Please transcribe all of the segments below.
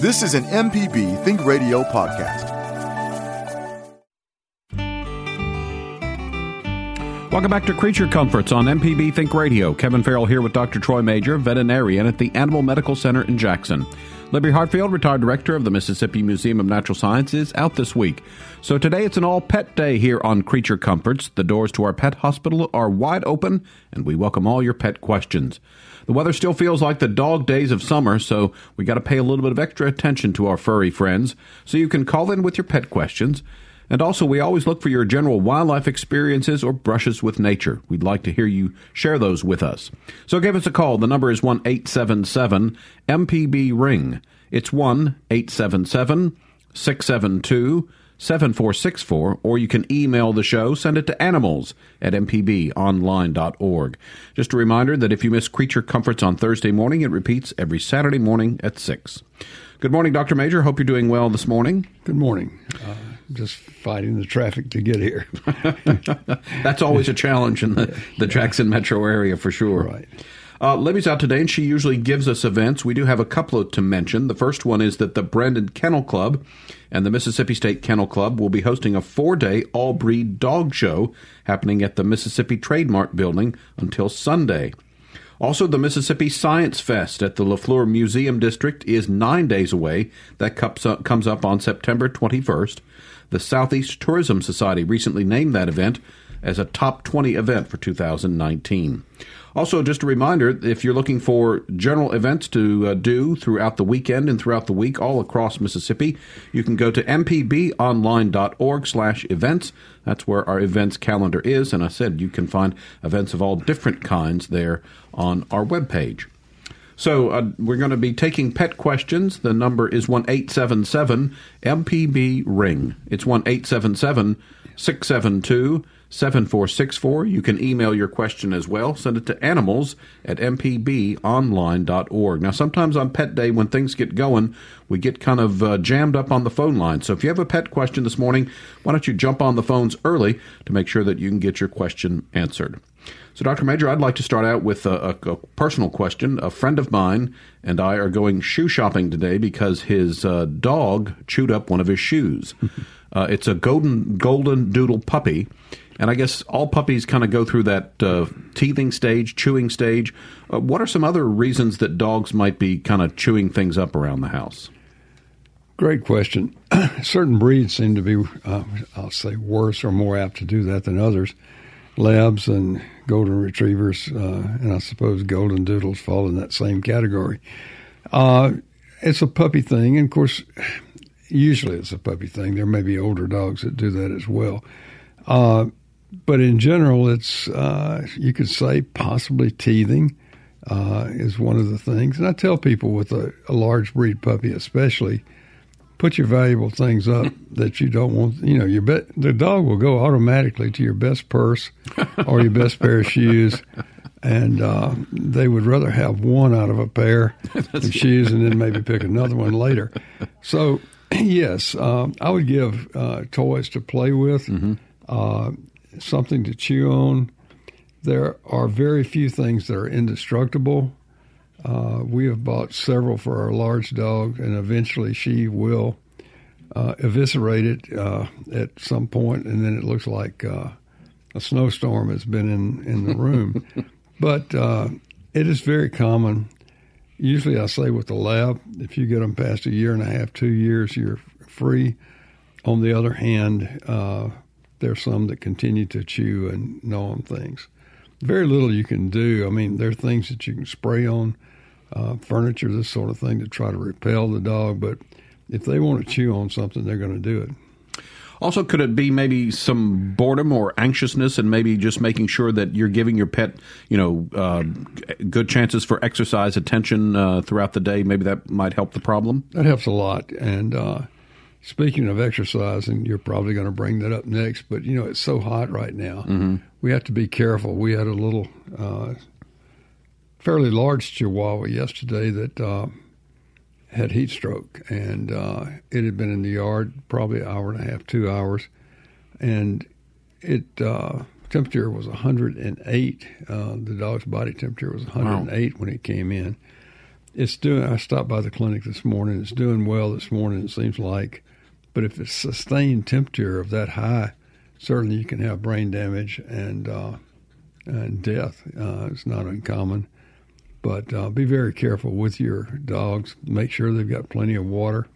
This is an MPB Think Radio podcast. Welcome back to Creature Comforts on MPB Think Radio. Kevin Farrell here with Dr. Troy Majure, veterinarian at the Animal Medical Center in Jackson. Libby Hartfield, retired director of the Mississippi Museum of Natural Science, is out this week. So today it's an all pet day here on Creature Comforts. The doors to our pet hospital are wide open, and we welcome all your pet questions. The weather still feels like the dog days of summer, so we got to pay a little bit of extra attention to our furry friends. So you can call in with your pet questions. And also, we always look for your general wildlife experiences or brushes with nature. We'd like to hear you share those with us. So give us a call. The number is 1 877 MPB Ring. It's 1 877 672 7464, or you can email the show, send it to animals at mpbonline.org. Just a reminder that if you miss Creature Comforts on Thursday morning, it repeats every Saturday morning at 6. Good morning, Dr. Majure. Hope you're doing well this morning. Good morning. Uh, just fighting the traffic to get here. That's always a challenge in the, the. Jackson metro area for sure. Right. Uh, Libby's out today, and she usually gives us events. We do have a couple to mention. The first one is that the Brandon Kennel Club and the Mississippi State Kennel Club will be hosting a four day all breed dog show happening at the Mississippi Trade Mart Building until Sunday. Also, the Mississippi Science Fest at the LeFleur Museum District is nine days away. That comes up on September 21st. The Southeast Tourism Society recently named that event as a top 20 event for 2019. Also, just a reminder if you're looking for general events to uh, do throughout the weekend and throughout the week all across Mississippi, you can go to mpbonline.org slash events. That's where our events calendar is. And I said you can find events of all different kinds there on our webpage. So uh, we're going to be taking pet questions. The number is one eight seven seven MPB ring. It's one eight seven seven six seven two 7464. You can email your question as well. Send it to animals at mpbonline.org. Now, sometimes on Pet Day, when things get going, we get kind of uh, jammed up on the phone line. So if you have a pet question this morning, why don't you jump on the phones early to make sure that you can get your question answered? So, Dr. Majure, I'd like to start out with a, a, a, personal question. A friend of mine and I are going shoe shopping today because his uh, dog chewed up one of his shoes. uh, it's a golden golden doodle puppy, and I guess all puppies kind of go through that uh, teething stage, chewing stage. Uh, what are some other reasons that dogs might be kind of chewing things up around the house? Great question. Certain breeds seem to be, uh, I'll say, worse or more apt to do that than others. Labs and golden retrievers, uh, and I suppose golden doodles fall in that same category. Uh, it's a puppy thing, and of course, usually it's a puppy thing. There may be older dogs that do that as well. Uh, but in general, it's uh, you could say possibly teething uh, is one of the things. And I tell people with a, a, large breed puppy, especially, put your valuable things up that you don't want. You know, your be- the dog will go automatically to your best purse or your best pair of shoes. And uh, they would rather have one out of a pair of shoes and then maybe pick another one later. So, yes, um, I would give uh, toys to play with. Mm-hmm. Uh, something to chew on. There are very few things that are indestructible. Uh, we have bought several for our large dog, and eventually she will uh, eviscerate it uh, at some point, and then it looks like uh, a snowstorm has been in, in the room. but uh, it is very common. Usually, I say with the lab, if you get them past a year and a half, two years, you're free. On the other hand, uh, there's some that continue to chew and gnaw on things. Very little you can do. I mean, there are things that you can spray on uh, furniture, this sort of thing, to try to repel the dog. But if they want to chew on something, they're going to do it. Also, could it be maybe some boredom or anxiousness, and maybe just making sure that you're giving your pet, you know, uh, good chances for exercise, attention uh, throughout the day? Maybe that might help the problem. That helps a lot, and uh, Speaking of exercise, and you're probably going to bring that up next, but you know it's so hot right now. Mm-hmm. We have to be careful. We had a little, uh, fairly large Chihuahua yesterday that uh, had heat stroke, and uh, it had been in the yard probably an hour and a half, two hours, and it uh, temperature was 108. Uh, the dog's body temperature was 108 wow. when it came in, it's doing. I stopped by the clinic this morning. It's doing well this morning. It seems like, but if it's sustained temperature of that high, certainly you can have brain damage and uh, and death. Uh, it's not uncommon. But uh, be very careful with your dogs. Make sure they've got plenty of water.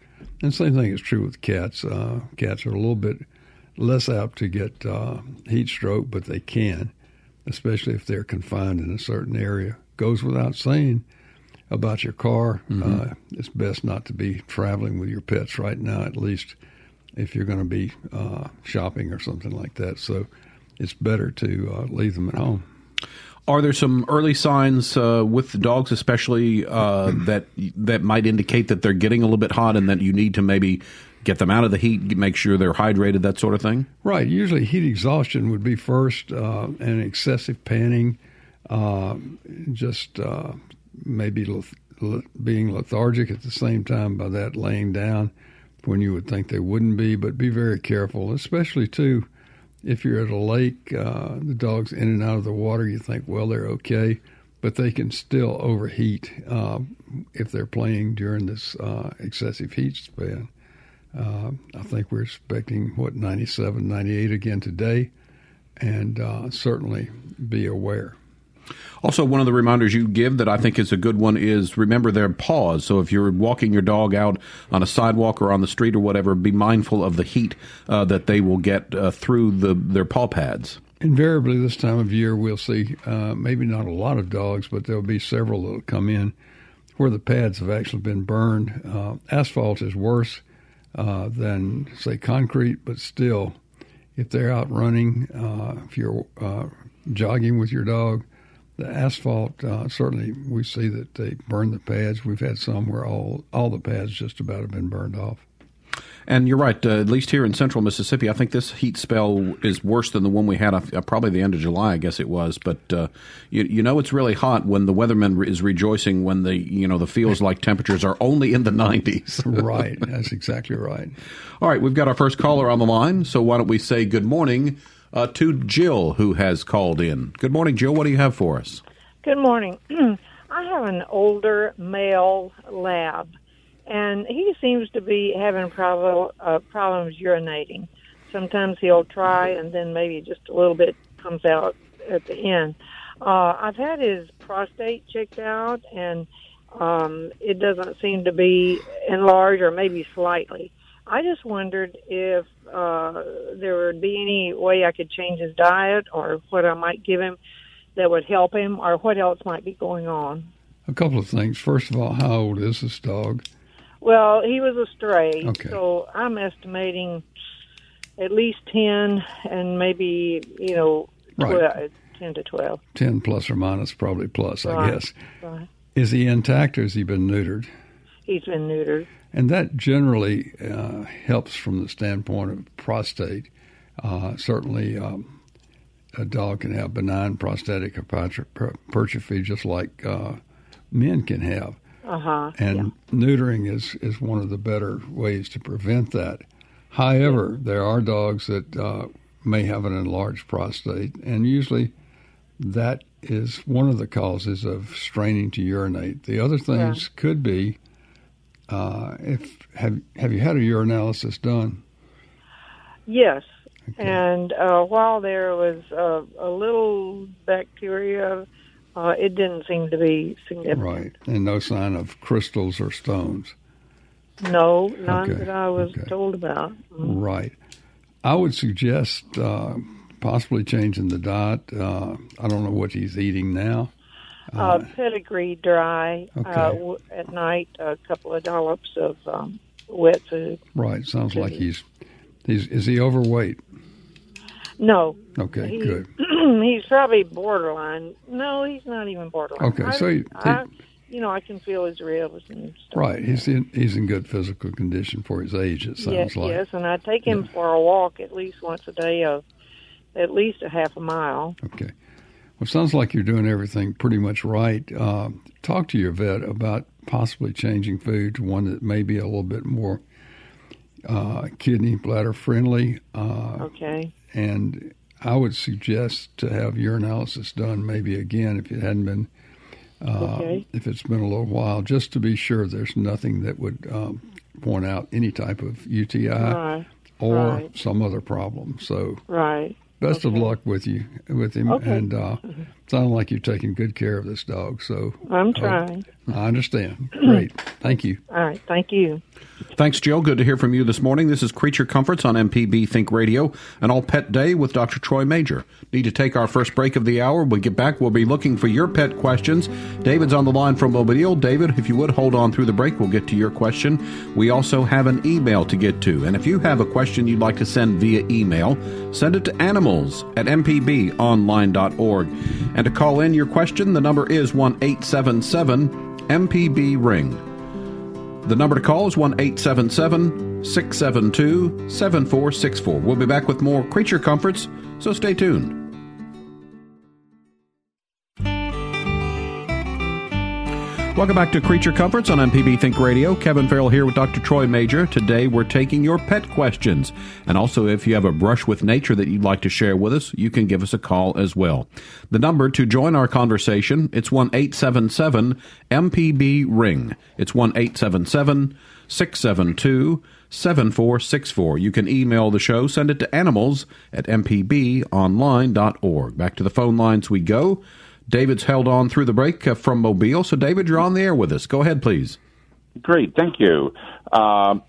And same thing is true with cats. Uh, cats are a little bit less apt to get uh, heat stroke, but they can, especially if they're confined in a certain area. Goes without saying about your car. Mm-hmm. Uh, it's best not to be traveling with your pets right now, at least if you're going to be uh, shopping or something like that. So it's better to uh, leave them at home. Are there some early signs uh, with the dogs, especially uh, that that might indicate that they're getting a little bit hot, and that you need to maybe get them out of the heat, make sure they're hydrated, that sort of thing? Right. Usually, heat exhaustion would be first, uh, and excessive panting, uh, just uh, maybe leth- le- being lethargic at the same time. By that, laying down when you would think they wouldn't be. But be very careful, especially too if you're at a lake, uh, the dog's in and out of the water, you think, well, they're okay, but they can still overheat uh, if they're playing during this uh, excessive heat span. Uh, I think we're expecting, what, 97, 98 again today, and uh, certainly be aware. Also, one of the reminders you give that I think is a good one is remember their paws. So if you're walking your dog out on a sidewalk or on the street or whatever, be mindful of the heat uh, that they will get uh, through the, their paw pads. Invariably, this time of year, we'll see uh, maybe not a lot of dogs, but there'll be several that'll come in where the pads have actually been burned. Uh, asphalt is worse uh, than, say, concrete, but still, if they're out running, uh, if you're jogging with your dog, the asphalt uh, certainly we see that they burn the pads. We've had some where all all the pads just about have been burned off. And you're right. Uh, at least here in central Mississippi, I think this heat spell is worse than the one we had uh, probably the end of July. I guess it was. But uh, you, you know, it's really hot when the weatherman is rejoicing when the you know the feels like temperatures are only in the 90s. right. That's exactly right. All right, we've got our first caller on the line. So why don't we say good morning uh, to Jill, who has called in. Good morning, Jill. What do you have for us? Good morning. I have an older male lab, and he seems to be having problem, uh, problems urinating. Sometimes he'll try, and then maybe just a little bit comes out at the end. Uh, I've had his prostate checked out, and um, it doesn't seem to be enlarged, or maybe slightly. I just wondered if uh, there would be any way I could change his diet or what I might give him that would help him or what else might be going on. A couple of things. First of all, how old is this dog? Well, he was a stray, okay. so I'm estimating at least 10 and maybe, you know, right. 10 to 12. 10 plus or minus, probably plus, right. I guess. Right. Is he intact or has he been neutered? He's been neutered. And that generally uh, helps from the standpoint of prostate. Uh, certainly, um, a dog can have benign prostatic hypertrophy just like uh, men can have. Uh-huh. And yeah. neutering is, is one of the better ways to prevent that. However, there are dogs that uh, may have an enlarged prostate, and usually that is one of the causes of straining to urinate. The other things yeah. could be uh, if have have you had a urinalysis done? Yes, Okay. and uh, while there was uh, a little bacteria, uh, it didn't seem to be significant. Right, and no sign of crystals or stones. No, none Okay, that I was okay. told about. Mm. Right. I would suggest uh, possibly changing the diet. Uh, I don't know what he's eating now. Uh, pedigree dry Okay. uh, w- at night. A couple of dollops of um, wet food. Right. Sounds like Mhm. he's he's is he overweight? No, Okay, he, good. he's probably borderline. No, he's not even borderline. Okay, I, so he- I, you know, I can feel his ribs and stuff. Right. He's in he's in good physical condition for his age. It sounds yes, like. yes, and I take him Yeah. for a walk at least once a day of at least a half a mile. Okay. Well, it sounds like you're doing everything pretty much right. Uh, talk to your vet about possibly changing food to one that may be a little bit more uh, kidney bladder friendly. Uh, Okay. and I would suggest to have urinalysis done maybe again if it hadn't been uh, Okay. if it's been a little while, just to be sure there's nothing that would um, point out any type of UTI Right. or right. some other problem. So, Right. Best of luck with you with him, Okay. and uh, sound like you're taking good care of this dog. So, I'm trying. I understand. Great, thank you. All right. Thank you. Thanks, Jill. Good to hear from you this morning. This is Creature Comforts on MPB Think Radio, an all pet day with Dr. Troy Majure. Need to take our first break of the hour. When we get back, we'll be looking for your pet questions. David's on the line from Mobile. David, if you would hold on through the break, we'll get to your question. We also have an email to get to. And if you have a question you'd like to send via email, send it to animals at mpbonline.org. And to call in your question, the number is 1 877 MPB Ring. The number to call is 1 877 672 7464. We'll be back with more creature comforts, so stay tuned. Welcome back to Creature Comforts on MPB Think Radio. Kevin Farrell here with Dr. Troy Majure. Today we're taking your pet questions. And also, if you have a brush with nature that you'd like to share with us, you can give us a call as well. The number to join our conversation, it's 1 877 MPB Ring. It's 1 877 672 7464. You can email the show, send it to animals at mpbonline.org. Back to the phone lines we go. David's held on through the break uh, from Mobile. So, David, you're on the air with us. Go ahead, please. Great, thank you. Um,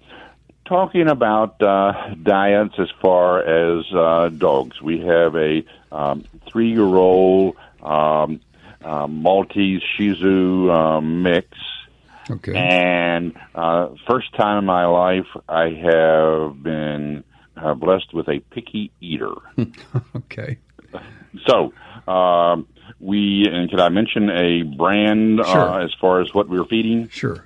talking about uh, diets as far as uh, dogs, we have a um, three-year-old um, uh, Maltese Shih Tzu um, mix, Okay. and uh, first time in my life I have been uh, blessed with a picky eater. Okay. So, um, we and can I mention a brand Sure. uh, as far as what we're feeding? Sure.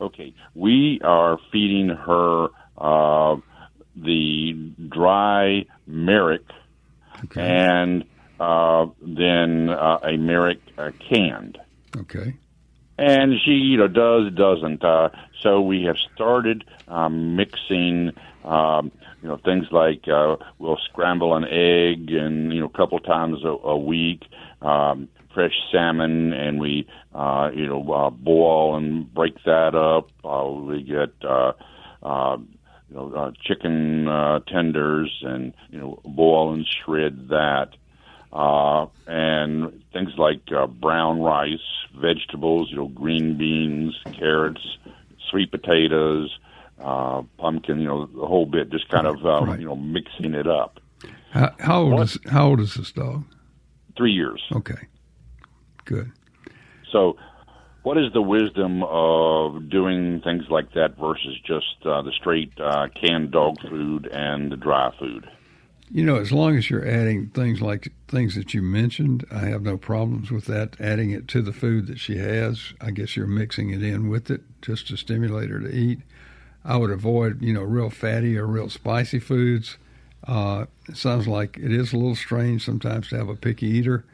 Okay, we are feeding her uh, the dry Merrick Okay. and uh, then uh, a Merrick uh, canned. Okay. And she, you know, does doesn't. Uh, so we have started um, mixing, um, you know, things like uh, we'll scramble an egg, and you know, a couple times a, a week. Um, fresh salmon, and we, uh, you know, uh, boil and break that up. Uh, we get. Uh, uh, you know, uh, chicken uh, tenders, and you know, boil and shred that uh, and things like uh, brown rice, vegetables, you know, green beans, carrots, sweet potatoes, uh, pumpkin, you know, the whole bit, just kind of, um, Right. you know, mixing it up. How, how old What? is how old is this dog? Three years. Okay. Good. So, what is the wisdom of doing things like that versus just uh, the straight uh, canned dog food and the dry food? You know, as long as you're adding things like things that you mentioned, I have no problems with that. Adding it to the food that she has, I guess you're mixing it in with it just to stimulate her to eat. I would avoid, you know, real fatty or real spicy foods. Uh, it sounds like it is a little strange sometimes to have a picky eater.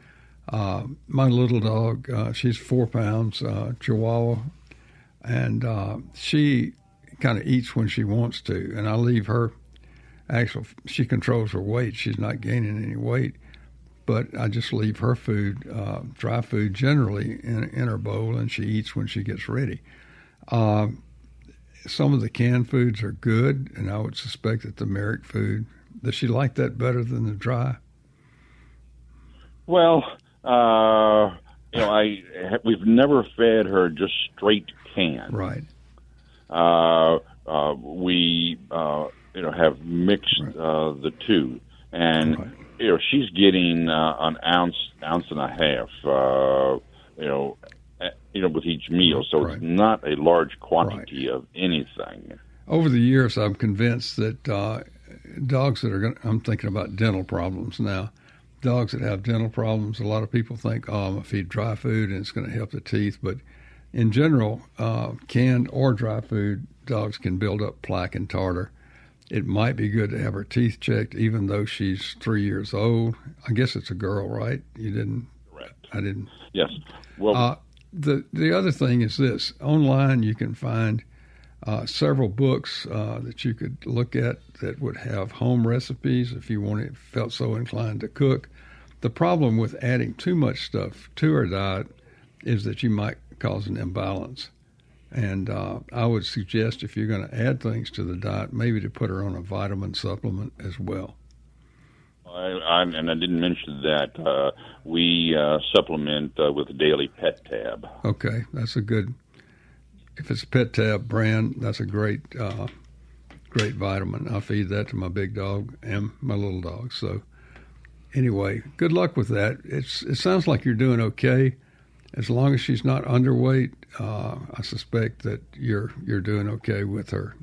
Uh, my little dog, uh, she's four pounds, uh, Chihuahua, and uh, she kind of eats when she wants to, and I leave her actual she controls her weight. She's not gaining any weight but i just leave her food uh, dry food generally in, in her bowl and she eats when she gets ready. Uh, some of the canned foods are good and i would suspect that the merrick food does she like that better than the dry? Well, uh, you know, I we've never fed her just straight canned. right. Uh, uh, we uh, you know have mixed Right. uh, the two, and Right. you know she's getting uh, an ounce ounce and a half. Uh, you know, you know with each meal, so Right. it's not a large quantity of anything. over the years i'm convinced that uh, dogs that are going i'm thinking about dental problems now dogs that have dental problems a lot of people think oh i'm going to feed dry food and it's going to help the teeth but in general uh, canned or dry food dogs can build up plaque and tartar it might be good to have her teeth checked even though she's three years old i guess it's a girl right you didn't Correct. i didn't Yes. Well, uh, the the other thing is this: online, you can find uh, several books uh, that you could look at that would have home recipes if you wanted felt so inclined to cook. The problem with adding too much stuff to her diet is that you might cause an imbalance. And uh, I would suggest if you're going to add things to the diet, maybe to put her on a vitamin supplement as well. I, I, and I didn't mention that uh, we uh, supplement uh, with a Daily Pet Tab. Okay, that's a good. If it's a Pet Tab brand, that's a great, uh, great vitamin. I feed that to my big dog and my little dog. So, anyway, good luck with that. It's it sounds like you're doing okay. As long as she's not underweight, uh, I suspect that you're you're doing okay with her.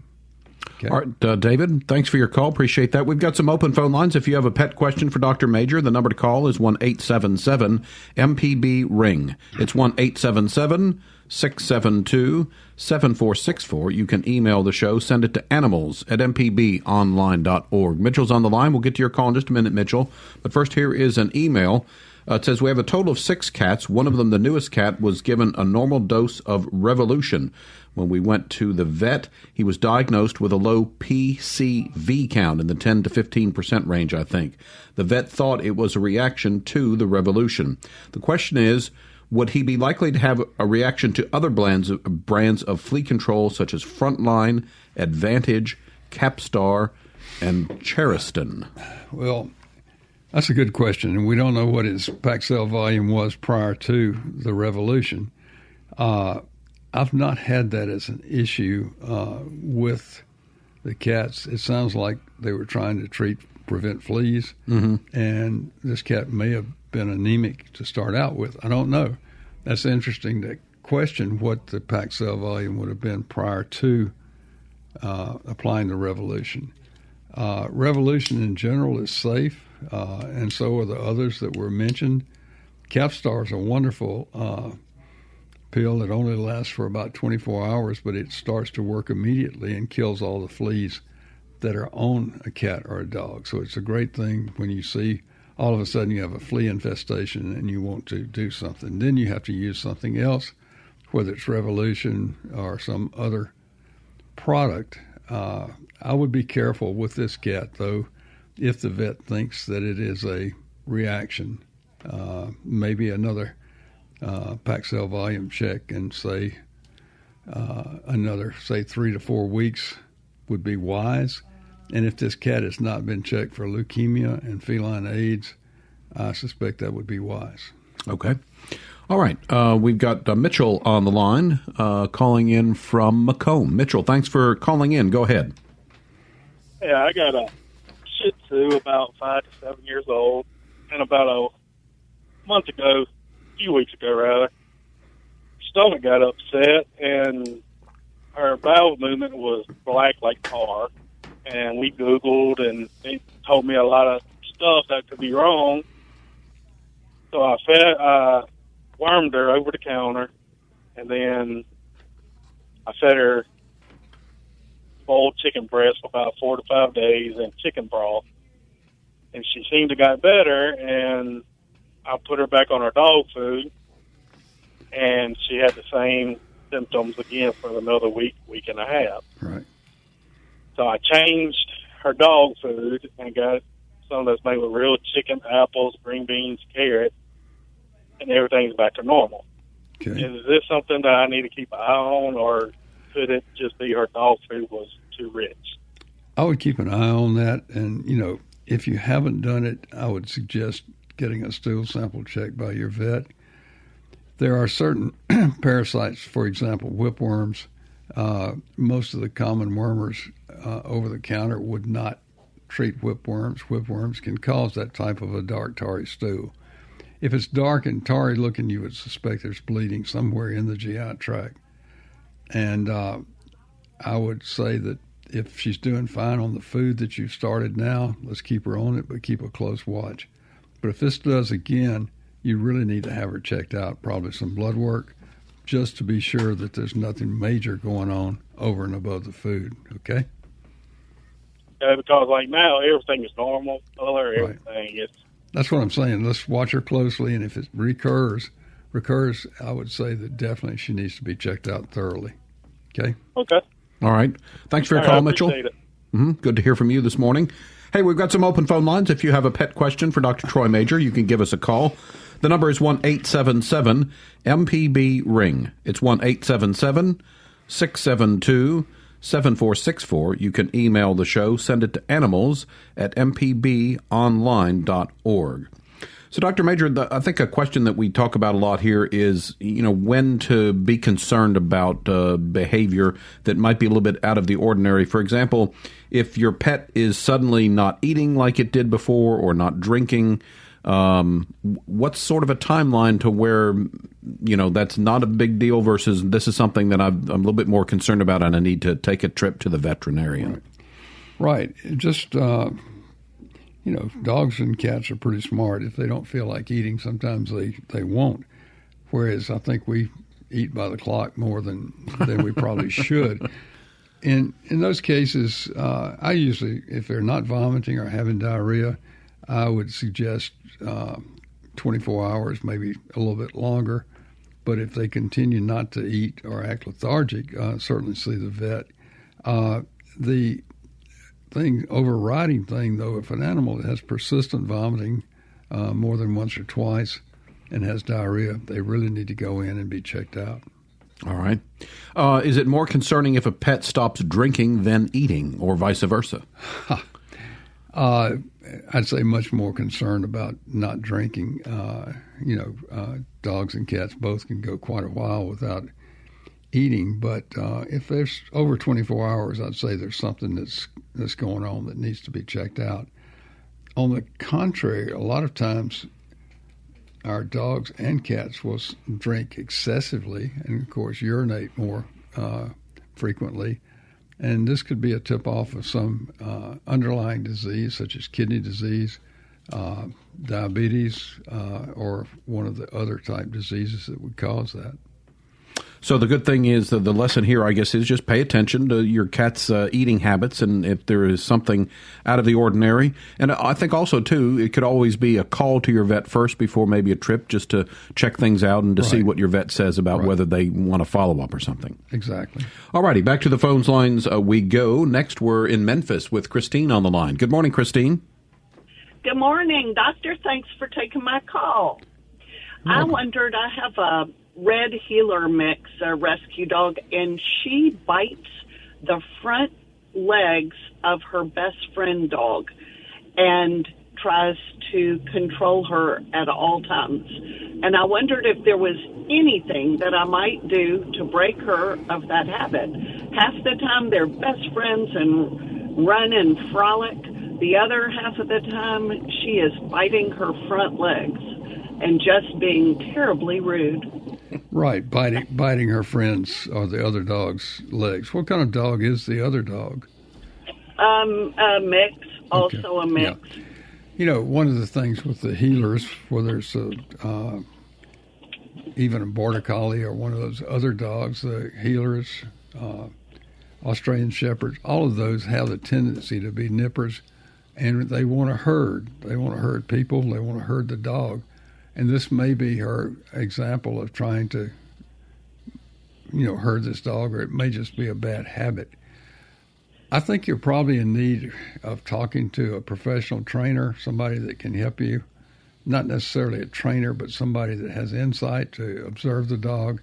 Okay. All right, uh, David, thanks for your call. Appreciate that. We've got some open phone lines. If you have a pet question for Dr. Majure, the number to call is 1 877 MPB Ring. It's 1 877 672 7464. You can email the show, send it to animals at mpbonline.org. Mitchell's on the line. We'll get to your call in just a minute, Mitchell. But first, here is an email. Uh, it says we have a total of six cats. One of them, the newest cat, was given a normal dose of Revolution. When we went to the vet, he was diagnosed with a low PCV count in the 10 to 15 percent range, I think. The vet thought it was a reaction to the Revolution. The question is, would he be likely to have a reaction to other brands of, brands of flea control such as Frontline, Advantage, Capstar, and Seresto? Well, that's a good question, and we don't know what its pack cell volume was prior to the revolution. Uh, I've not had that as an issue uh, with the cats. It sounds like they were trying to treat prevent fleas, mm-hmm. and this cat may have been anemic to start out with. I don't know. That's interesting to question what the pack cell volume would have been prior to uh, applying the revolution. Uh, revolution in general is safe, uh, and so are the others that were mentioned. Capstar is a wonderful uh, pill that only lasts for about 24 hours, but it starts to work immediately and kills all the fleas that are on a cat or a dog. So it's a great thing when you see all of a sudden you have a flea infestation and you want to do something. Then you have to use something else, whether it's Revolution or some other product. Uh, I would be careful with this cat, though, if the vet thinks that it is a reaction. Uh, maybe another uh, pack cell volume check and say uh, another, say, three to four weeks would be wise. And if this cat has not been checked for leukemia and feline AIDS, I suspect that would be wise. Okay. All right. Uh, we've got uh, Mitchell on the line uh, calling in from McComb. Mitchell, thanks for calling in. Go ahead. Yeah, I got a Shih Tzu about five to seven years old, and about a month ago, a few weeks ago rather, stomach got upset, and her bowel movement was black like tar and we Googled, and they told me a lot of stuff that could be wrong. So I fed, uh, wormed her over the counter, and then I fed her boiled chicken breast for about four to five days and chicken broth. And she seemed to got better, and I put her back on her dog food, and she had the same symptoms again for another week, week and a half. Right. So I changed her dog food and got some that's made with real chicken, apples, green beans, carrot, and everything's back to normal. Okay. Is this something that I need to keep an eye on, or could it just be her dog food was too rich? I would keep an eye on that, and you know, if you haven't done it, I would suggest getting a stool sample checked by your vet. There are certain parasites, for example, whipworms. Uh, most of the common wormers uh, over the counter would not treat whipworms. Whipworms can cause that type of a dark tarry stool. If it's dark and tarry looking, you would suspect there's bleeding somewhere in the GI tract. And uh, I would say that if she's doing fine on the food that you've started now, let's keep her on it, but keep a close watch. But if this does again, you really need to have her checked out, probably some blood work, just to be sure that there's nothing major going on over and above the food. Okay? uh, because like now everything is normal, color, everything. Right. It's that's what I'm saying. Let's watch her closely, and if it recurs, recurs, I would say that definitely she needs to be checked out thoroughly. Okay. Okay. All right. Thanks for your All call, right, Mitchell. Mm-hmm. Good to hear from you this morning. Hey, we've got some open phone lines. If you have a pet question for Dr. Troy Majure, you can give us a call. The number is 1 877 MPB Ring. It's 1 877 672 7464. You can email the show, send it to animals at mpbonline.org. So, Dr. Majure, the, I think a question that we talk about a lot here is, you know, when to be concerned about uh, behavior that might be a little bit out of the ordinary. For example, if your pet is suddenly not eating like it did before or not drinking, um, what's sort of a timeline to where, you know, that's not a big deal versus this is something that I'm, I'm a little bit more concerned about and I need to take a trip to the veterinarian? Right. right. Just. Uh you know, dogs and cats are pretty smart. If they don't feel like eating, sometimes they, they won't. Whereas I think we eat by the clock more than than we probably should. In in those cases, uh, I usually, if they're not vomiting or having diarrhea, I would suggest uh, 24 hours, maybe a little bit longer. But if they continue not to eat or act lethargic, uh, certainly see the vet. Uh, the thing, overriding thing, though, if an animal has persistent vomiting uh, more than once or twice and has diarrhea, they really need to go in and be checked out. All right. Uh, is it more concerning if a pet stops drinking than eating, or vice versa? uh, I'd say much more concerned about not drinking. Uh, you know, uh, dogs and cats both can go quite a while without eating. But uh, if there's over 24 hours, I'd say there's something that's that's going on that needs to be checked out. On the contrary, a lot of times our dogs and cats will drink excessively and, of course, urinate more uh, frequently. And this could be a tip off of some uh, underlying disease, such as kidney disease, uh, diabetes, uh, or one of the other type diseases that would cause that. So the good thing is that the lesson here, I guess, is just pay attention to your cat's uh, eating habits, and if there is something out of the ordinary, and I think also too, it could always be a call to your vet first before maybe a trip, just to check things out and to right. see what your vet says about right. whether they want to follow up or something. Exactly. All righty, back to the phones lines uh, we go. Next, we're in Memphis with Christine on the line. Good morning, Christine. Good morning, doctor. Thanks for taking my call. I wondered. I have a red heeler mix, a rescue dog, and she bites the front legs of her best friend dog and tries to control her at all times. And I wondered if there was anything that I might do to break her of that habit. Half the time they're best friends and run and frolic. The other half of the time she is biting her front legs and just being terribly rude. Right, biting biting her friends or the other dog's legs. What kind of dog is the other dog? Um, a mix, also okay. a mix. Yeah. You know, one of the things with the heelers, whether it's a uh, even a border collie or one of those other dogs, the heelers, uh, Australian shepherds, all of those have a tendency to be nippers, and they want to herd. They want to herd people. They want to herd the dog and this may be her example of trying to, you know, herd this dog, or it may just be a bad habit. I think you're probably in need of talking to a professional trainer, somebody that can help you. Not necessarily a trainer, but somebody that has insight to observe the dog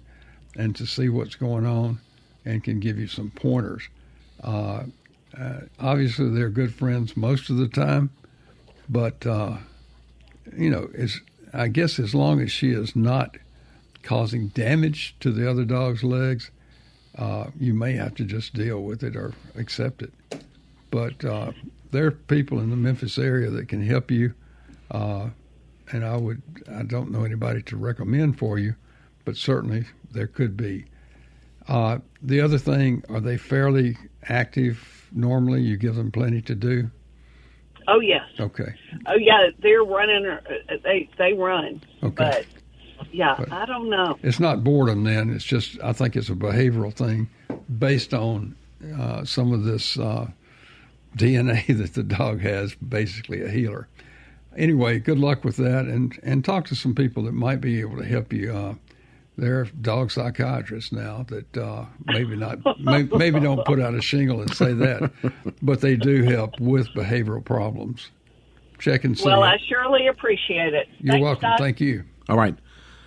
and to see what's going on and can give you some pointers. Uh, uh, obviously, they're good friends most of the time, but, uh, you know, it's I guess as long as she is not causing damage to the other dog's legs, uh, you may have to just deal with it or accept it. But uh, there are people in the Memphis area that can help you, uh, and I would I don't know anybody to recommend for you, but certainly there could be. Uh, the other thing, are they fairly active normally? You give them plenty to do. Oh yes. Okay. Oh yeah, they're running. Uh, they they run. Okay. But yeah, but I don't know. It's not boredom then. It's just I think it's a behavioral thing based on uh, some of this uh, DNA that the dog has, basically a heeler. Anyway, good luck with that, and and talk to some people that might be able to help you uh, there are dog psychiatrists now that uh, maybe not may, maybe don't put out a shingle and say that, but they do help with behavioral problems. Check and see. Well, I surely appreciate it. You're Thanks, welcome. Doc. Thank you. All right.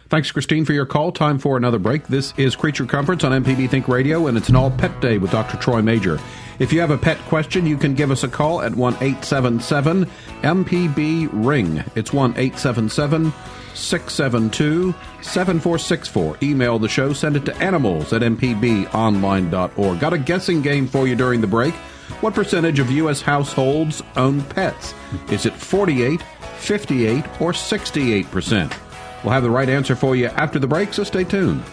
Thanks, Christine, for your call. Time for another break. This is Creature Comforts on MPB Think Radio, and it's an all pet day with Dr. Troy Majure. If you have a pet question, you can give us a call at 1 877 MPB Ring. It's 1 877 672 7464. Email the show, send it to animals at mpbonline.org. Got a guessing game for you during the break. What percentage of U.S. households own pets? Is it 48, 58, or 68%? We'll have the right answer for you after the break, so stay tuned.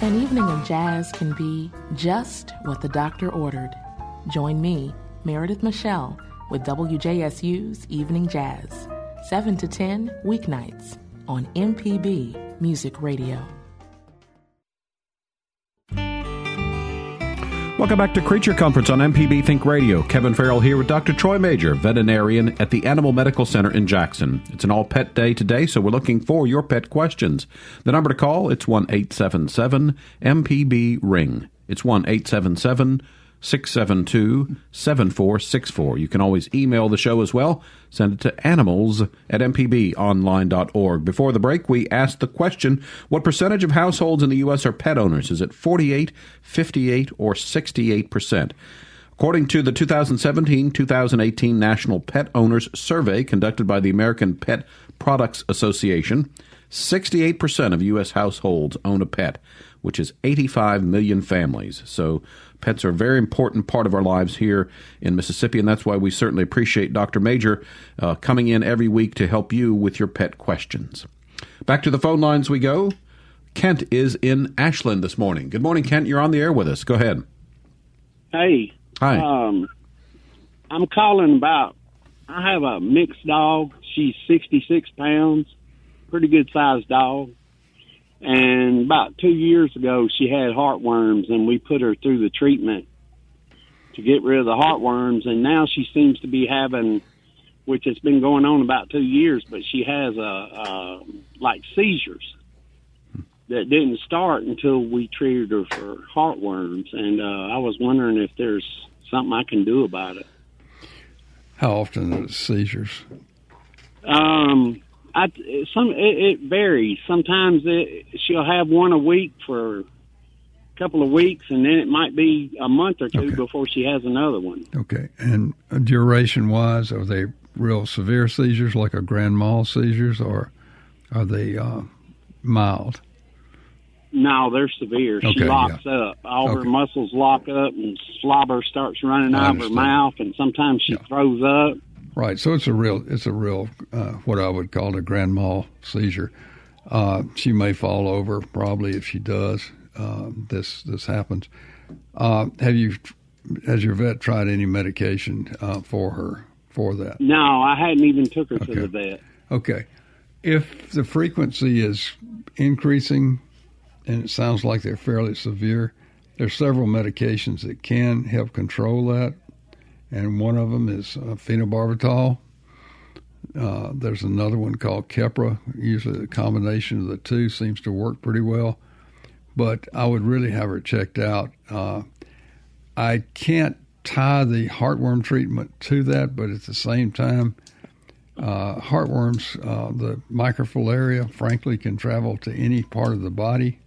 An evening of jazz can be just what the doctor ordered. Join me, Meredith Michelle, with WJSU's Evening Jazz, 7 to 10 weeknights on MPB Music Radio. Welcome back to Creature Comforts on MPB Think Radio. Kevin Farrell here with Dr. Troy Majure, veterinarian at the Animal Medical Center in Jackson. It's an all pet day today, so we're looking for your pet questions. The number to call, it's 1 877 MPB Ring. It's 1 877 672 7464. You can always email the show as well. Send it to animals at mpbonline.org. Before the break, we asked the question what percentage of households in the U.S. are pet owners? Is it 48, 58, or 68%? According to the 2017 2018 National Pet Owners Survey conducted by the American Pet Products Association, 68% of U.S. households own a pet, which is 85 million families. So pets are a very important part of our lives here in Mississippi, and that's why we certainly appreciate Dr. Majure uh, coming in every week to help you with your pet questions. Back to the phone lines we go. Kent is in Ashland this morning. Good morning, Kent. You're on the air with us. Go ahead. Hey. Hi. Um, I'm calling about. I have a mixed dog. She's 66 pounds, pretty good sized dog. And about two years ago, she had heartworms, and we put her through the treatment to get rid of the heartworms. And now she seems to be having, which has been going on about two years, but she has a, a like seizures that didn't start until we treated her for heartworms. And uh, I was wondering if there's something I can do about it. How often are the seizures? Um, I some it, it varies. Sometimes it, she'll have one a week for a couple of weeks, and then it might be a month or two Okay. before she has another one. Okay. And duration wise, are they real severe seizures like a grand mal seizures, or are they uh, mild? No, they're severe. Okay, she locks up. All her muscles lock up, and slobber starts running I out of her mouth, and sometimes she Yeah. throws up. Right. So it's a real, it's a real, uh, what I would call a grand mal seizure. Uh, she may fall over, probably if she does. Uh, this this happens. Uh, have you, has your vet tried any medication uh, for her for that? No, I hadn't even took her Okay. to the vet. Okay. If the frequency is increasing, and it sounds like they're fairly severe, there's several medications that can help control that, and one of them is uh, phenobarbital. Uh, there's another one called Keppra. Usually, the combination of the two seems to work pretty well. But I would really have her checked out. Uh, I can't tie the heartworm treatment to that, but at the same time, uh, heartworms, uh, the microfilaria, frankly, can travel to any part of the body.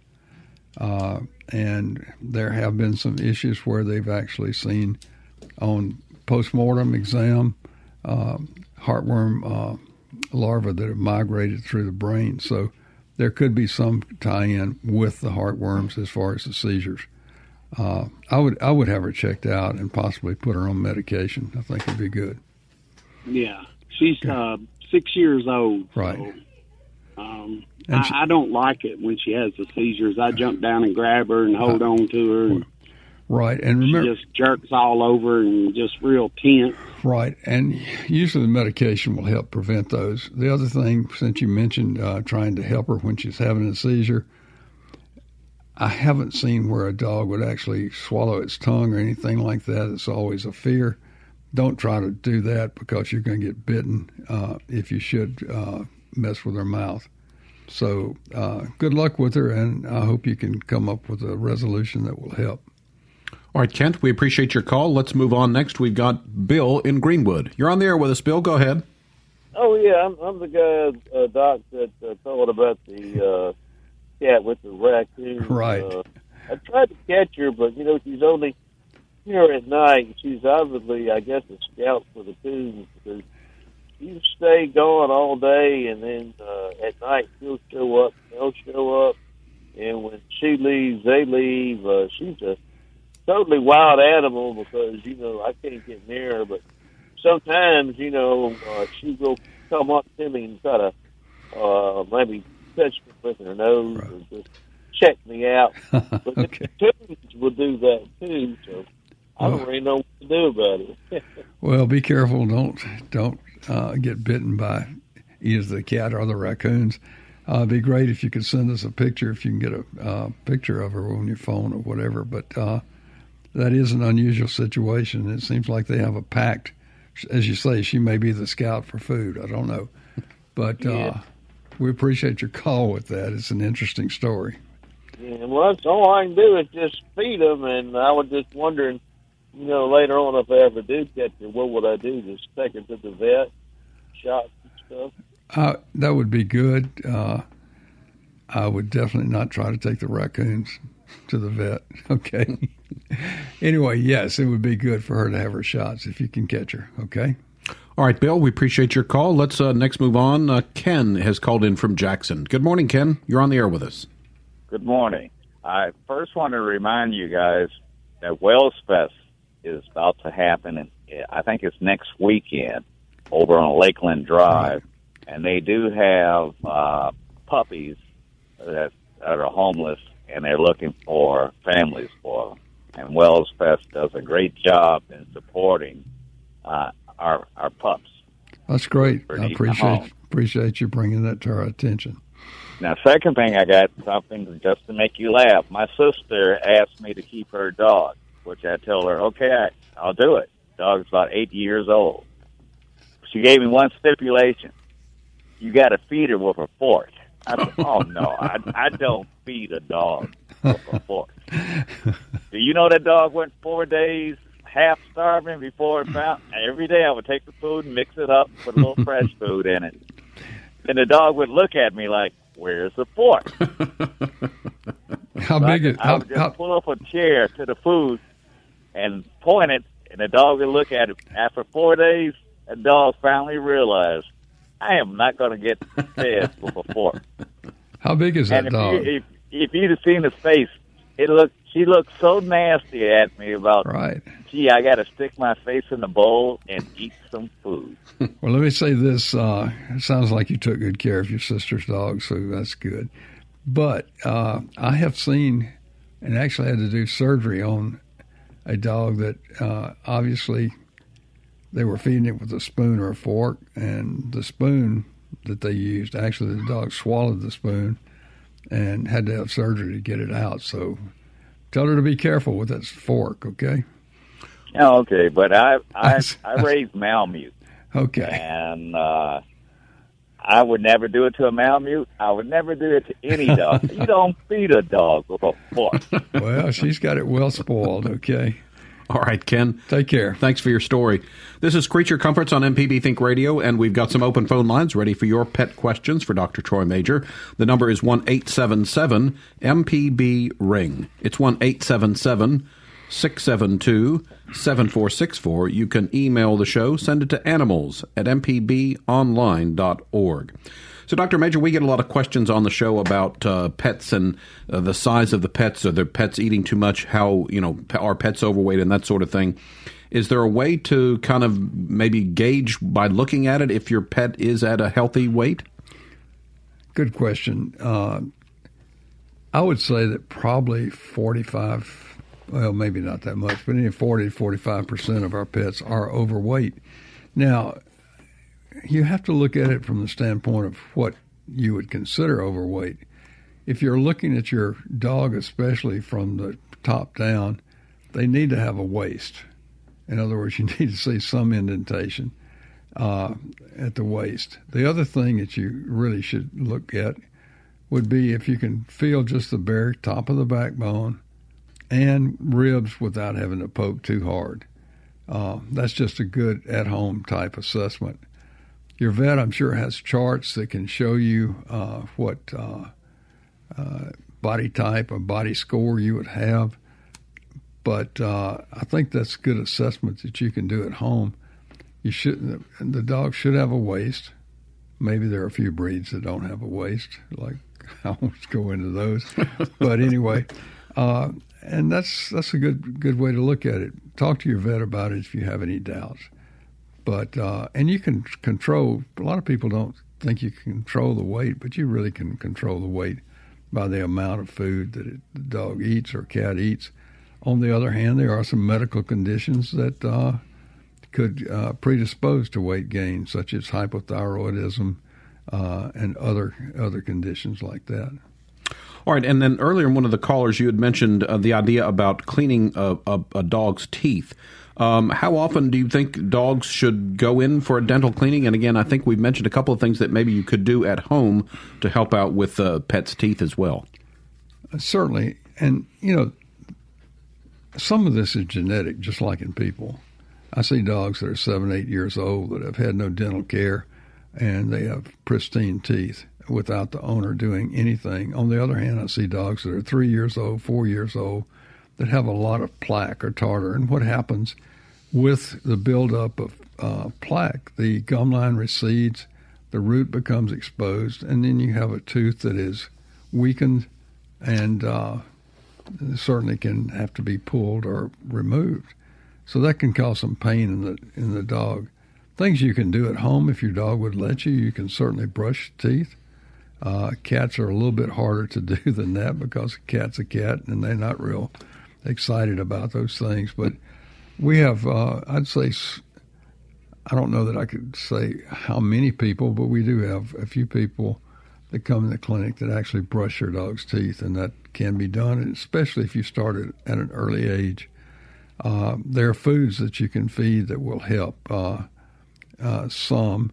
Uh, and there have been some issues where they've actually seen on postmortem exam uh, heartworm uh, larvae that have migrated through the brain. So there could be some tie-in with the heartworms as far as the seizures. Uh, I would I would have her checked out and possibly put her on medication. I think it'd be good. Yeah, she's uh, six years old. Right. So, um, And I, she- I don't like it when she has the seizures. I jump down and grab her and hold on to her, and Right, and remember, just jerks all over and just real tense. Right, and usually the medication will help prevent those. The other thing, since you mentioned uh, trying to help her when she's having a seizure, I haven't seen where a dog would actually swallow its tongue or anything like that. It's always a fear. Don't try to do that because you're going to get bitten uh, if you should uh, mess with her mouth. So uh, good luck with her, and I hope you can come up with a resolution that will help. All right, Kent, we appreciate your call. Let's move on next. We've got Bill in Greenwood. You're on the air with us, Bill. Go ahead. Oh yeah, I'm, I'm the guy, uh, Doc, that uh, told about the uh, cat with the raccoon. Right. Uh, I tried to catch her, but you know she's only here at night. She's obviously, I guess, a scout for the coons because you stay gone all day, and then uh, at night she'll show up. They'll show up, and when she leaves, they leave. Uh, she's a totally wild animal because you know I can't get near her, but sometimes you know uh, she will come up to me and try to uh, maybe touch me with her nose Right. or just check me out. But Okay. the coons will do that too, so I don't Well- really know what to do about it. Well, be careful. Don't don't uh, get bitten by either the cat or the raccoons. Uh, it'd be great if you could send us a picture, if you can get a uh, picture of her on your phone or whatever. But uh, that is an unusual situation. It seems like they have a pact. As you say, she may be the scout for food. I don't know, but uh, Yeah. we appreciate your call with that. It's an interesting story. Yeah, well, that's all I can do is just feed them, and I was just wondering, you know, later on if I ever do catch her, what would I do? Just take her to the vet, shots and stuff. Uh, that would be good. Uh, I would definitely not try to take the raccoons to the vet. Okay. Anyway, yes, it would be good for her to have her shots if you can catch her. Okay. All right, Bill, we appreciate your call. Let's uh, next move on. Uh, Ken has called in from Jackson. Good morning, Ken. You're on the air with us. Good morning. I first want to remind you guys that Wells Fest is about to happen, and I think it's next weekend over on Lakeland Drive, and they do have uh, puppies that, that are homeless, and they're looking for families for them. And Wells Fest does a great job in supporting uh, our our pups. That's great. I appreciate appreciate you bringing that to our attention. Now, second thing, I got something just to make you laugh. My sister asked me to keep her dog, which I told her, okay, I, I'll do it. Dog's about eight years old. She gave me one stipulation: you got to feed her with a fork. I said, oh no, I, I don't feed a dog with a fork. Do you know that dog went four days half starving before it found? Every day I would take the food and mix it up, put a little fresh food in it. And the dog would look at me like, "Where's the fork?" How So big I, is I how, would just how, pull up a chair to the food and point it, and the dog would look at it. After four days, the dog finally realized, I am not going to get fed with a fork. how big is that and if, dog? You, if, if you'd have seen his face, it looked. She looked so nasty at me about, Right. gee, I got to stick my face in the bowl and eat some food. Well, let me say this. Uh, it sounds like you took good care of your sister's dog, so that's good. But uh, I have seen and actually had to do surgery on a dog that uh, obviously they were feeding it with a spoon or a fork, and the spoon that they used, actually, the dog swallowed the spoon and had to have surgery to get it out. So tell her to be careful with that fork, okay? Okay, but I I I raised Malamute. Okay. and uh, I would never do it to a Malamute. I would never do it to any dog. you don't feed a dog with a fork. Well, she's got it well spoiled, okay? All right, Ken. Take care. Thanks for your story. This is Creature Comforts on MPB Think Radio, and we've got some open phone lines ready for your pet questions for Dr. Troy Majure. The number is 1 877 MPB Ring. It's 1 877 672 7464. You can email the show, send it to animals at mpbonline.org. So, Dr. Majure, we get a lot of questions on the show about uh, pets and uh, the size of the pets. Are their pets eating too much? How, you know, are pets overweight and that sort of thing? Is there a way to kind of maybe gauge by looking at it if your pet is at a healthy weight? Good question. Uh, I would say that probably 45, well, maybe not that much, but any 40 to 45% of our pets are overweight. Now, you have to look at it from the standpoint of what you would consider overweight. If you're looking at your dog, especially from the top down, they need to have a waist. In other words, you need to see some indentation uh, at the waist. The other thing that you really should look at would be if you can feel just the bare top of the backbone and ribs without having to poke too hard. Uh, that's just a good at home type assessment. Your vet, I'm sure, has charts that can show you uh, what uh, uh body type or body score you would have. But uh, I think that's good assessment that you can do at home. You should the dog should have a waist. Maybe there are a few breeds that don't have a waist, like I won't go into those. but anyway, uh, and that's that's a good good way to look at it. Talk to your vet about it if you have any doubts. But uh, and you can control. A lot of people don't think you can control the weight, but you really can control the weight by the amount of food that it, the dog eats or cat eats. On the other hand, there are some medical conditions that uh, could uh, predispose to weight gain, such as hypothyroidism uh, and other other conditions like that. All right, and then earlier, one of the callers, you had mentioned uh, the idea about cleaning a, a, a dog's teeth. Um, how often do you think dogs should go in for a dental cleaning? And again, I think we've mentioned a couple of things that maybe you could do at home to help out with uh, pets' teeth as well. Certainly, and you know, some of this is genetic, just like in people. I see dogs that are seven, eight years old that have had no dental care, and they have pristine teeth without the owner doing anything. On the other hand, I see dogs that are three years old, four years old, that have a lot of plaque or tartar. And what happens with the buildup of uh, plaque, the gum line recedes, the root becomes exposed, and then you have a tooth that is weakened and uh, certainly can have to be pulled or removed. So that can cause some pain in the in the dog. Things you can do at home if your dog would let you. You can certainly brush teeth. Uh, cats are a little bit harder to do than that because a cat's a cat and they're not real excited about those things. But we have, uh, I'd say, I don't know that I could say how many people, but we do have a few people that come in the clinic that actually brush their dog's teeth, and that can be done, and especially if you start it at an early age. Uh, there are foods that you can feed that will help uh, uh, some,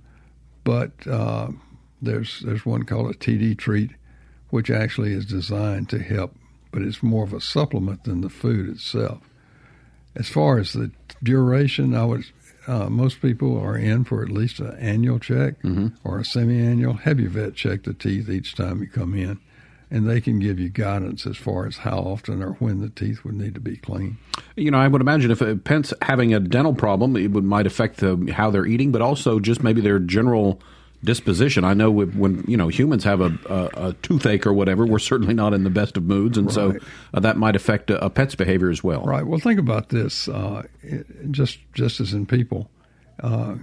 but uh, there's there's one called a TD treat, which actually is designed to help, but it's more of a supplement than the food itself. As far as the duration, I would uh, most people are in for at least an annual check mm-hmm. or a semi-annual. Have your vet check the teeth each time you come in and they can give you guidance as far as how often or when the teeth would need to be cleaned. You know, I would imagine if a pet's having a dental problem, it would, might affect the, how they're eating, but also just maybe their general disposition. I know when you know humans have a, a, a, toothache or whatever, we're certainly not in the best of moods, and right. so uh, that might affect a, a, pet's behavior as well. Right. Well, think about this. Uh, it, just just as in people, uh,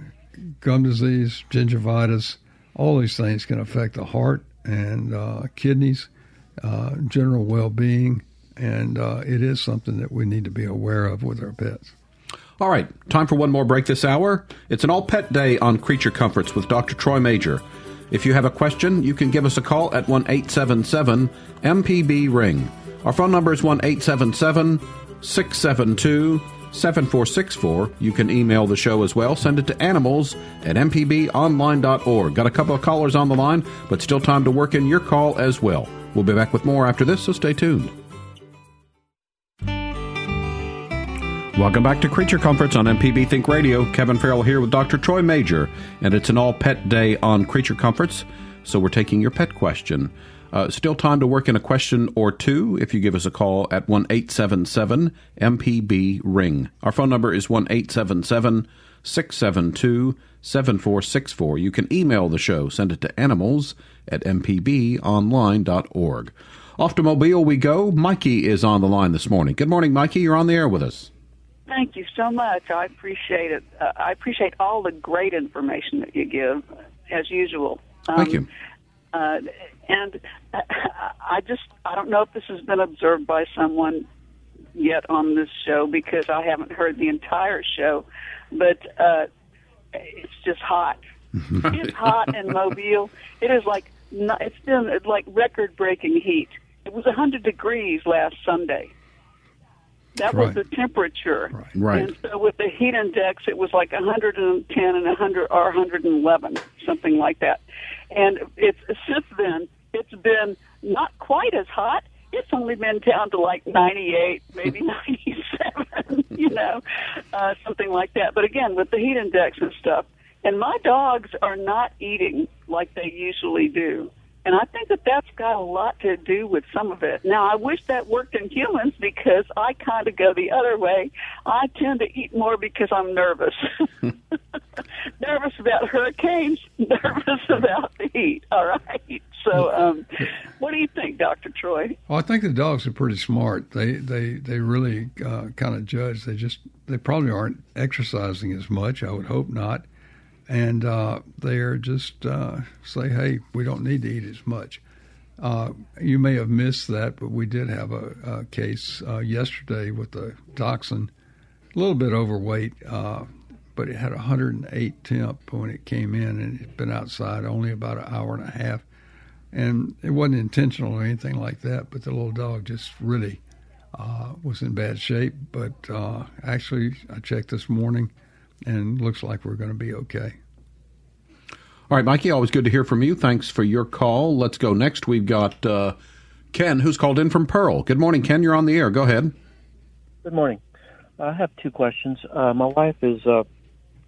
gum disease, gingivitis, all these things can affect the heart and uh, kidneys uh, general well being, and uh, it is something that we need to be aware of with our pets. All right, time for one more break this hour. It's an all pet day on Creature Comforts with Dr. Troy Majure. If you have a question, you can give us a call at 1 877 MPB Ring. Our phone number is 1 877 672 7464. You can email the show as well. Send it to animals at mpbonline.org. Got a couple of callers on the line, but still time to work in your call as well. We'll be back with more after this, so stay tuned. Welcome back to Creature Comforts on MPB Think Radio. Kevin Farrell here with Dr. Troy Majure, and it's an all pet day on Creature Comforts, so we're taking your pet question. Uh, still time to work in a question or two if you give us a call at 1 877 MPB Ring. Our phone number is 1 877 672 7464. You can email the show, send it to animals at mpbonline.org. Off to Mobile we go. Mikey is on the line this morning. Good morning, Mikey. You're on the air with us. Thank you so much. I appreciate it. Uh, I appreciate all the great information that you give, as usual. Um, Thank you. Uh, and I just, I don't know if this has been observed by someone yet on this show because I haven't heard the entire show, but uh, it's just hot. it's hot in Mobile. It is like it's been like record breaking heat. It was 100 degrees last Sunday. That right. was the temperature. Right. right. And so with the heat index, it was like 110 and 100 or 111, something like that. And it's since then it's been not quite as hot. It's only been down to like 98, maybe 97, you know, uh, something like that. But again, with the heat index and stuff, and my dogs are not eating like they usually do. And I think that that's got a lot to do with some of it. Now, I wish that worked in humans because I kind of go the other way. I tend to eat more because I'm nervous. nervous about hurricanes, nervous about the heat. All right. So, um, what do you think, Dr. Troy? Well, I think the dogs are pretty smart. They they they really uh, kind of judge. They just they probably aren't exercising as much. I would hope not and uh, they are just uh, say, "Hey, we don't need to eat as much." Uh, you may have missed that, but we did have a, a case uh, yesterday with a dachshund, a little bit overweight, uh, but it had 108 temp when it came in, and it's been outside only about an hour and a half. And it wasn't intentional or anything like that, but the little dog just really uh, was in bad shape. But actually, I checked this morning and looks like we're going to be okay. All right, Mikey, always good to hear from you. Thanks for your call. Let's go next. We've got uh, Ken, who's called in from Pearl. Good morning, Ken. You're on the air. Go ahead. Good morning. I have two questions. Uh, my wife is uh,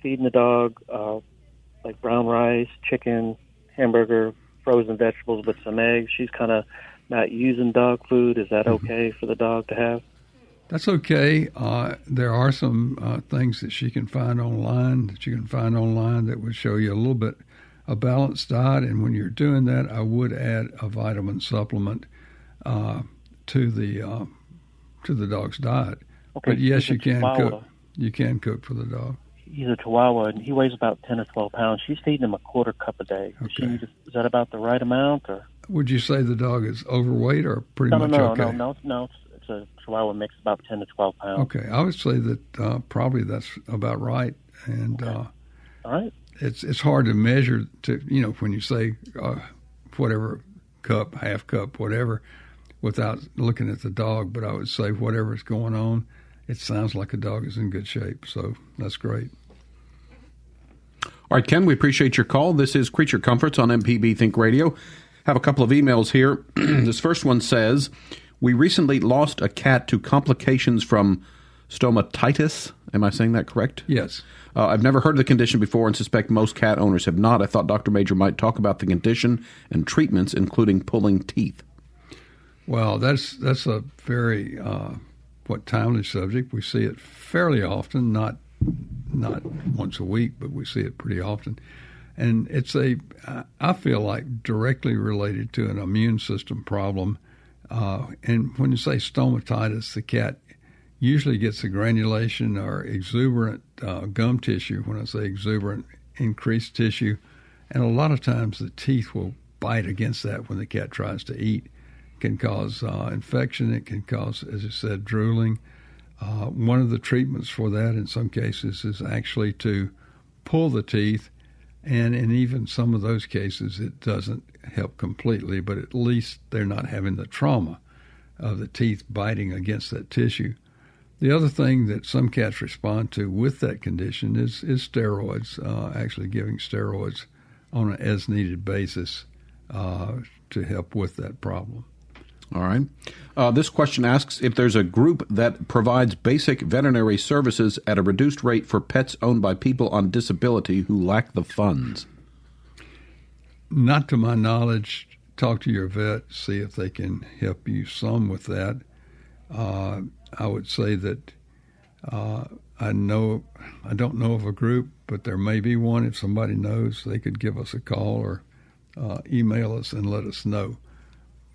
feeding the dog uh, like brown rice, chicken, hamburger, frozen vegetables with some eggs. She's kind of not using dog food. Is that mm-hmm. okay for the dog to have? That's okay. Uh, there are some uh, things that she can find online that you can find online that would show you a little bit a balanced diet. And when you're doing that, I would add a vitamin supplement uh, to the uh, to the dog's diet. Okay, but yes, you can chihuahua. cook. You can cook for the dog. He's a Chihuahua, and he weighs about ten or twelve pounds. She's feeding him a quarter cup a day. Okay. She, is that about the right amount, or Would you say the dog is overweight or pretty no, no, much no, okay? no, no, no? It's, it's a Chihuahua mix, about ten to twelve pounds. Okay, I would say that uh, probably that's about right. And uh, All right. It's it's hard to measure. To you know, when you say uh, whatever cup, half cup, whatever, without looking at the dog. But I would say whatever's going on, it sounds like a dog is in good shape. So that's great. All right, Ken, we appreciate your call. This is Creature Comforts on MPB Think Radio. Have a couple of emails here. this first one says, "We recently lost a cat to complications from stomatitis. Am I saying that correct? Yes. Uh, I've never heard of the condition before and suspect most cat owners have not. I thought Dr. Majure might talk about the condition and treatments, including pulling teeth. Well, that's that's a very uh, what timely subject. We see it fairly often, not not once a week, but we see it pretty often. And it's a I feel like directly related to an immune system problem. Uh, and when you say stomatitis, the cat usually gets a granulation or exuberant uh, gum tissue. When I say exuberant, increased tissue, and a lot of times the teeth will bite against that when the cat tries to eat. It can cause uh, infection. It can cause, as I said, drooling. Uh, one of the treatments for that, in some cases, is actually to pull the teeth, and in even some of those cases, it doesn't help completely, but at least they're not having the trauma of the teeth biting against that tissue. The other thing that some cats respond to with that condition is is steroids. Uh, actually, giving steroids on an as needed basis uh, to help with that problem. All right. Uh, this question asks if there's a group that provides basic veterinary services at a reduced rate for pets owned by people on disability who lack the funds. Not to my knowledge. Talk to your vet, see if they can help you some with that. I would say that uh, I know I don't know of a group, but there may be one. If somebody knows, they could give us a call or uh, email us and let us know.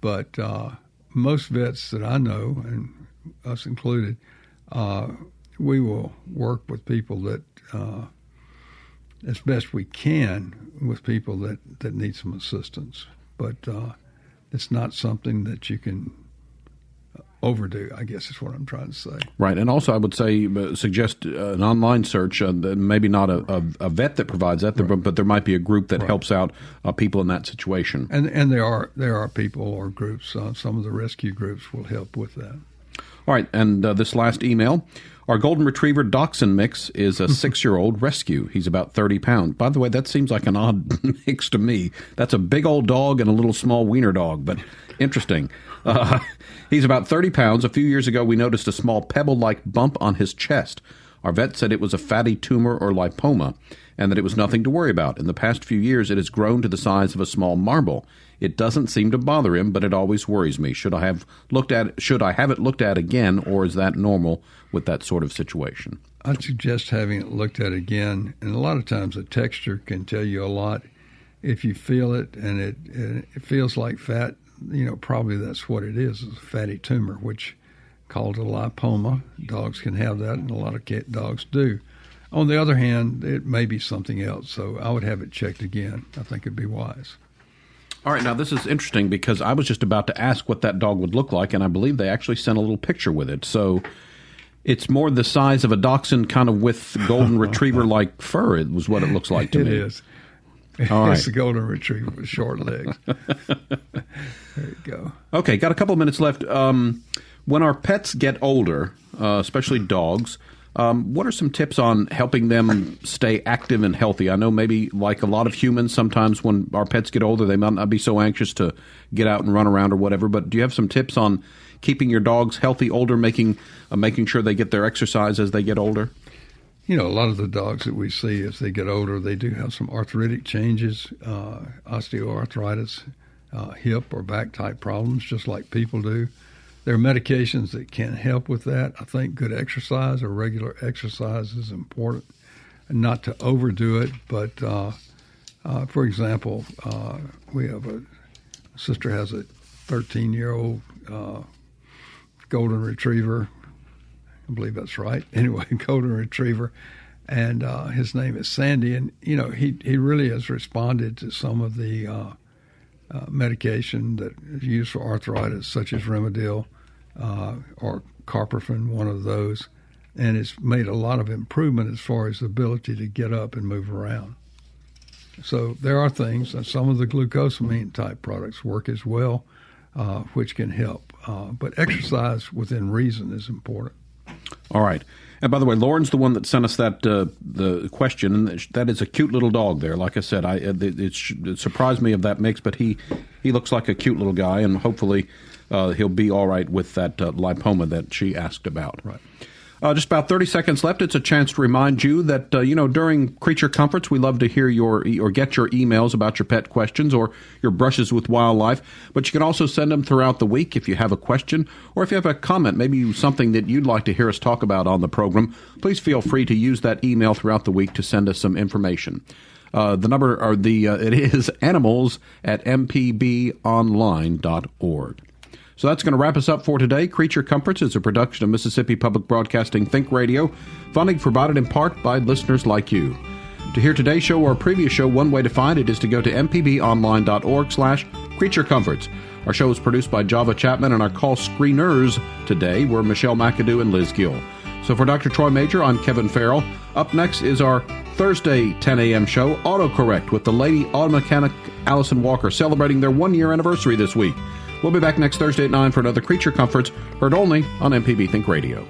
But uh, most vets that I know, and us included, uh, we will work with people that, uh, as best we can, with people that, that need some assistance. But uh, it's not something that you can overdo, I guess is what I'm trying to say. Right, and also I would say uh, suggest uh, an online search. Uh, maybe not a, a, a vet that provides that, but, but there might be a group that helps out uh, people in that situation. And and there are there are people or groups. Uh, some of the rescue groups will help with that. All right, and uh, this last email. Our golden retriever dachshund mix is a six year old rescue. He's about 30 pounds. By the way, that seems like an odd mix to me. That's a big old dog and a little small wiener dog, but interesting. Uh, he's about 30 pounds. A few years ago, we noticed a small pebble like bump on his chest. Our vet said it was a fatty tumor or lipoma and that it was nothing to worry about. In the past few years, it has grown to the size of a small marble. It doesn't seem to bother him, but it always worries me. Should I have looked at should I have it looked at again or is that normal with that sort of situation? I'd suggest having it looked at again. And a lot of times the texture can tell you a lot. If you feel it and it, it feels like fat, you know, probably that's what it is, is a fatty tumor, which called a lipoma. Dogs can have that, and a lot of cat dogs do. On the other hand, it may be something else, so I would have it checked again. I think it'd be wise. All right, now this is interesting because I was just about to ask what that dog would look like, and I believe they actually sent a little picture with it. So it's more the size of a dachshund, kind of with golden retriever like fur. It was what it looks like to it me. It is. All right. It's a golden retriever with short legs. there you go. Okay, got a couple of minutes left. Um, when our pets get older, uh, especially dogs, um, what are some tips on helping them stay active and healthy? I know maybe like a lot of humans, sometimes when our pets get older, they might not be so anxious to get out and run around or whatever. But do you have some tips on keeping your dogs healthy older, making uh, making sure they get their exercise as they get older? You know, a lot of the dogs that we see as they get older, they do have some arthritic changes, uh, osteoarthritis, uh, hip or back type problems, just like people do. There are medications that can help with that. I think good exercise or regular exercise is important, and not to overdo it. But uh, uh, for example, uh, we have a sister has a 13 year old uh, golden retriever. I believe that's right. Anyway, golden retriever, and uh, his name is Sandy. And you know, he he really has responded to some of the uh, uh, medication that is used for arthritis, such as Rimadyl uh, or Carprofen, one of those, and it's made a lot of improvement as far as the ability to get up and move around. So there are things, and some of the glucosamine type products work as well, uh, which can help. Uh, but exercise within reason is important. All right. And by the way, Lauren's the one that sent us that uh, the question, and that is a cute little dog. There, like I said, I it, it, it, surprised me of that mix, but he he looks like a cute little guy, and hopefully uh, he'll be all right with that uh, lipoma that she asked about. Right. Uh, just about 30 seconds left. It's a chance to remind you that, uh, you know, during Creature Comforts, we love to hear your or get your emails about your pet questions or your brushes with wildlife. But you can also send them throughout the week if you have a question or if you have a comment, maybe something that you'd like to hear us talk about on the program. Please feel free to use that email throughout the week to send us some information. Uh, the number or the uh, it is animals at mpbonline.org. So that's going to wrap us up for today. Creature Comforts is a production of Mississippi Public Broadcasting Think Radio, funding provided in part by listeners like you. To hear today's show or a previous show, one way to find it is to go to mpbonline.org slash creature comforts. Our show is produced by Java Chapman, and our call screeners today were Michelle McAdoo and Liz Gill. So for Dr. Troy Majure, I'm Kevin Farrell. Up next is our Thursday 10 a.m. show, Autocorrect, with the lady auto mechanic Allison Walker, celebrating their one year anniversary this week. We'll be back next Thursday at 9 for another Creature Comforts, heard only on MPB Think Radio.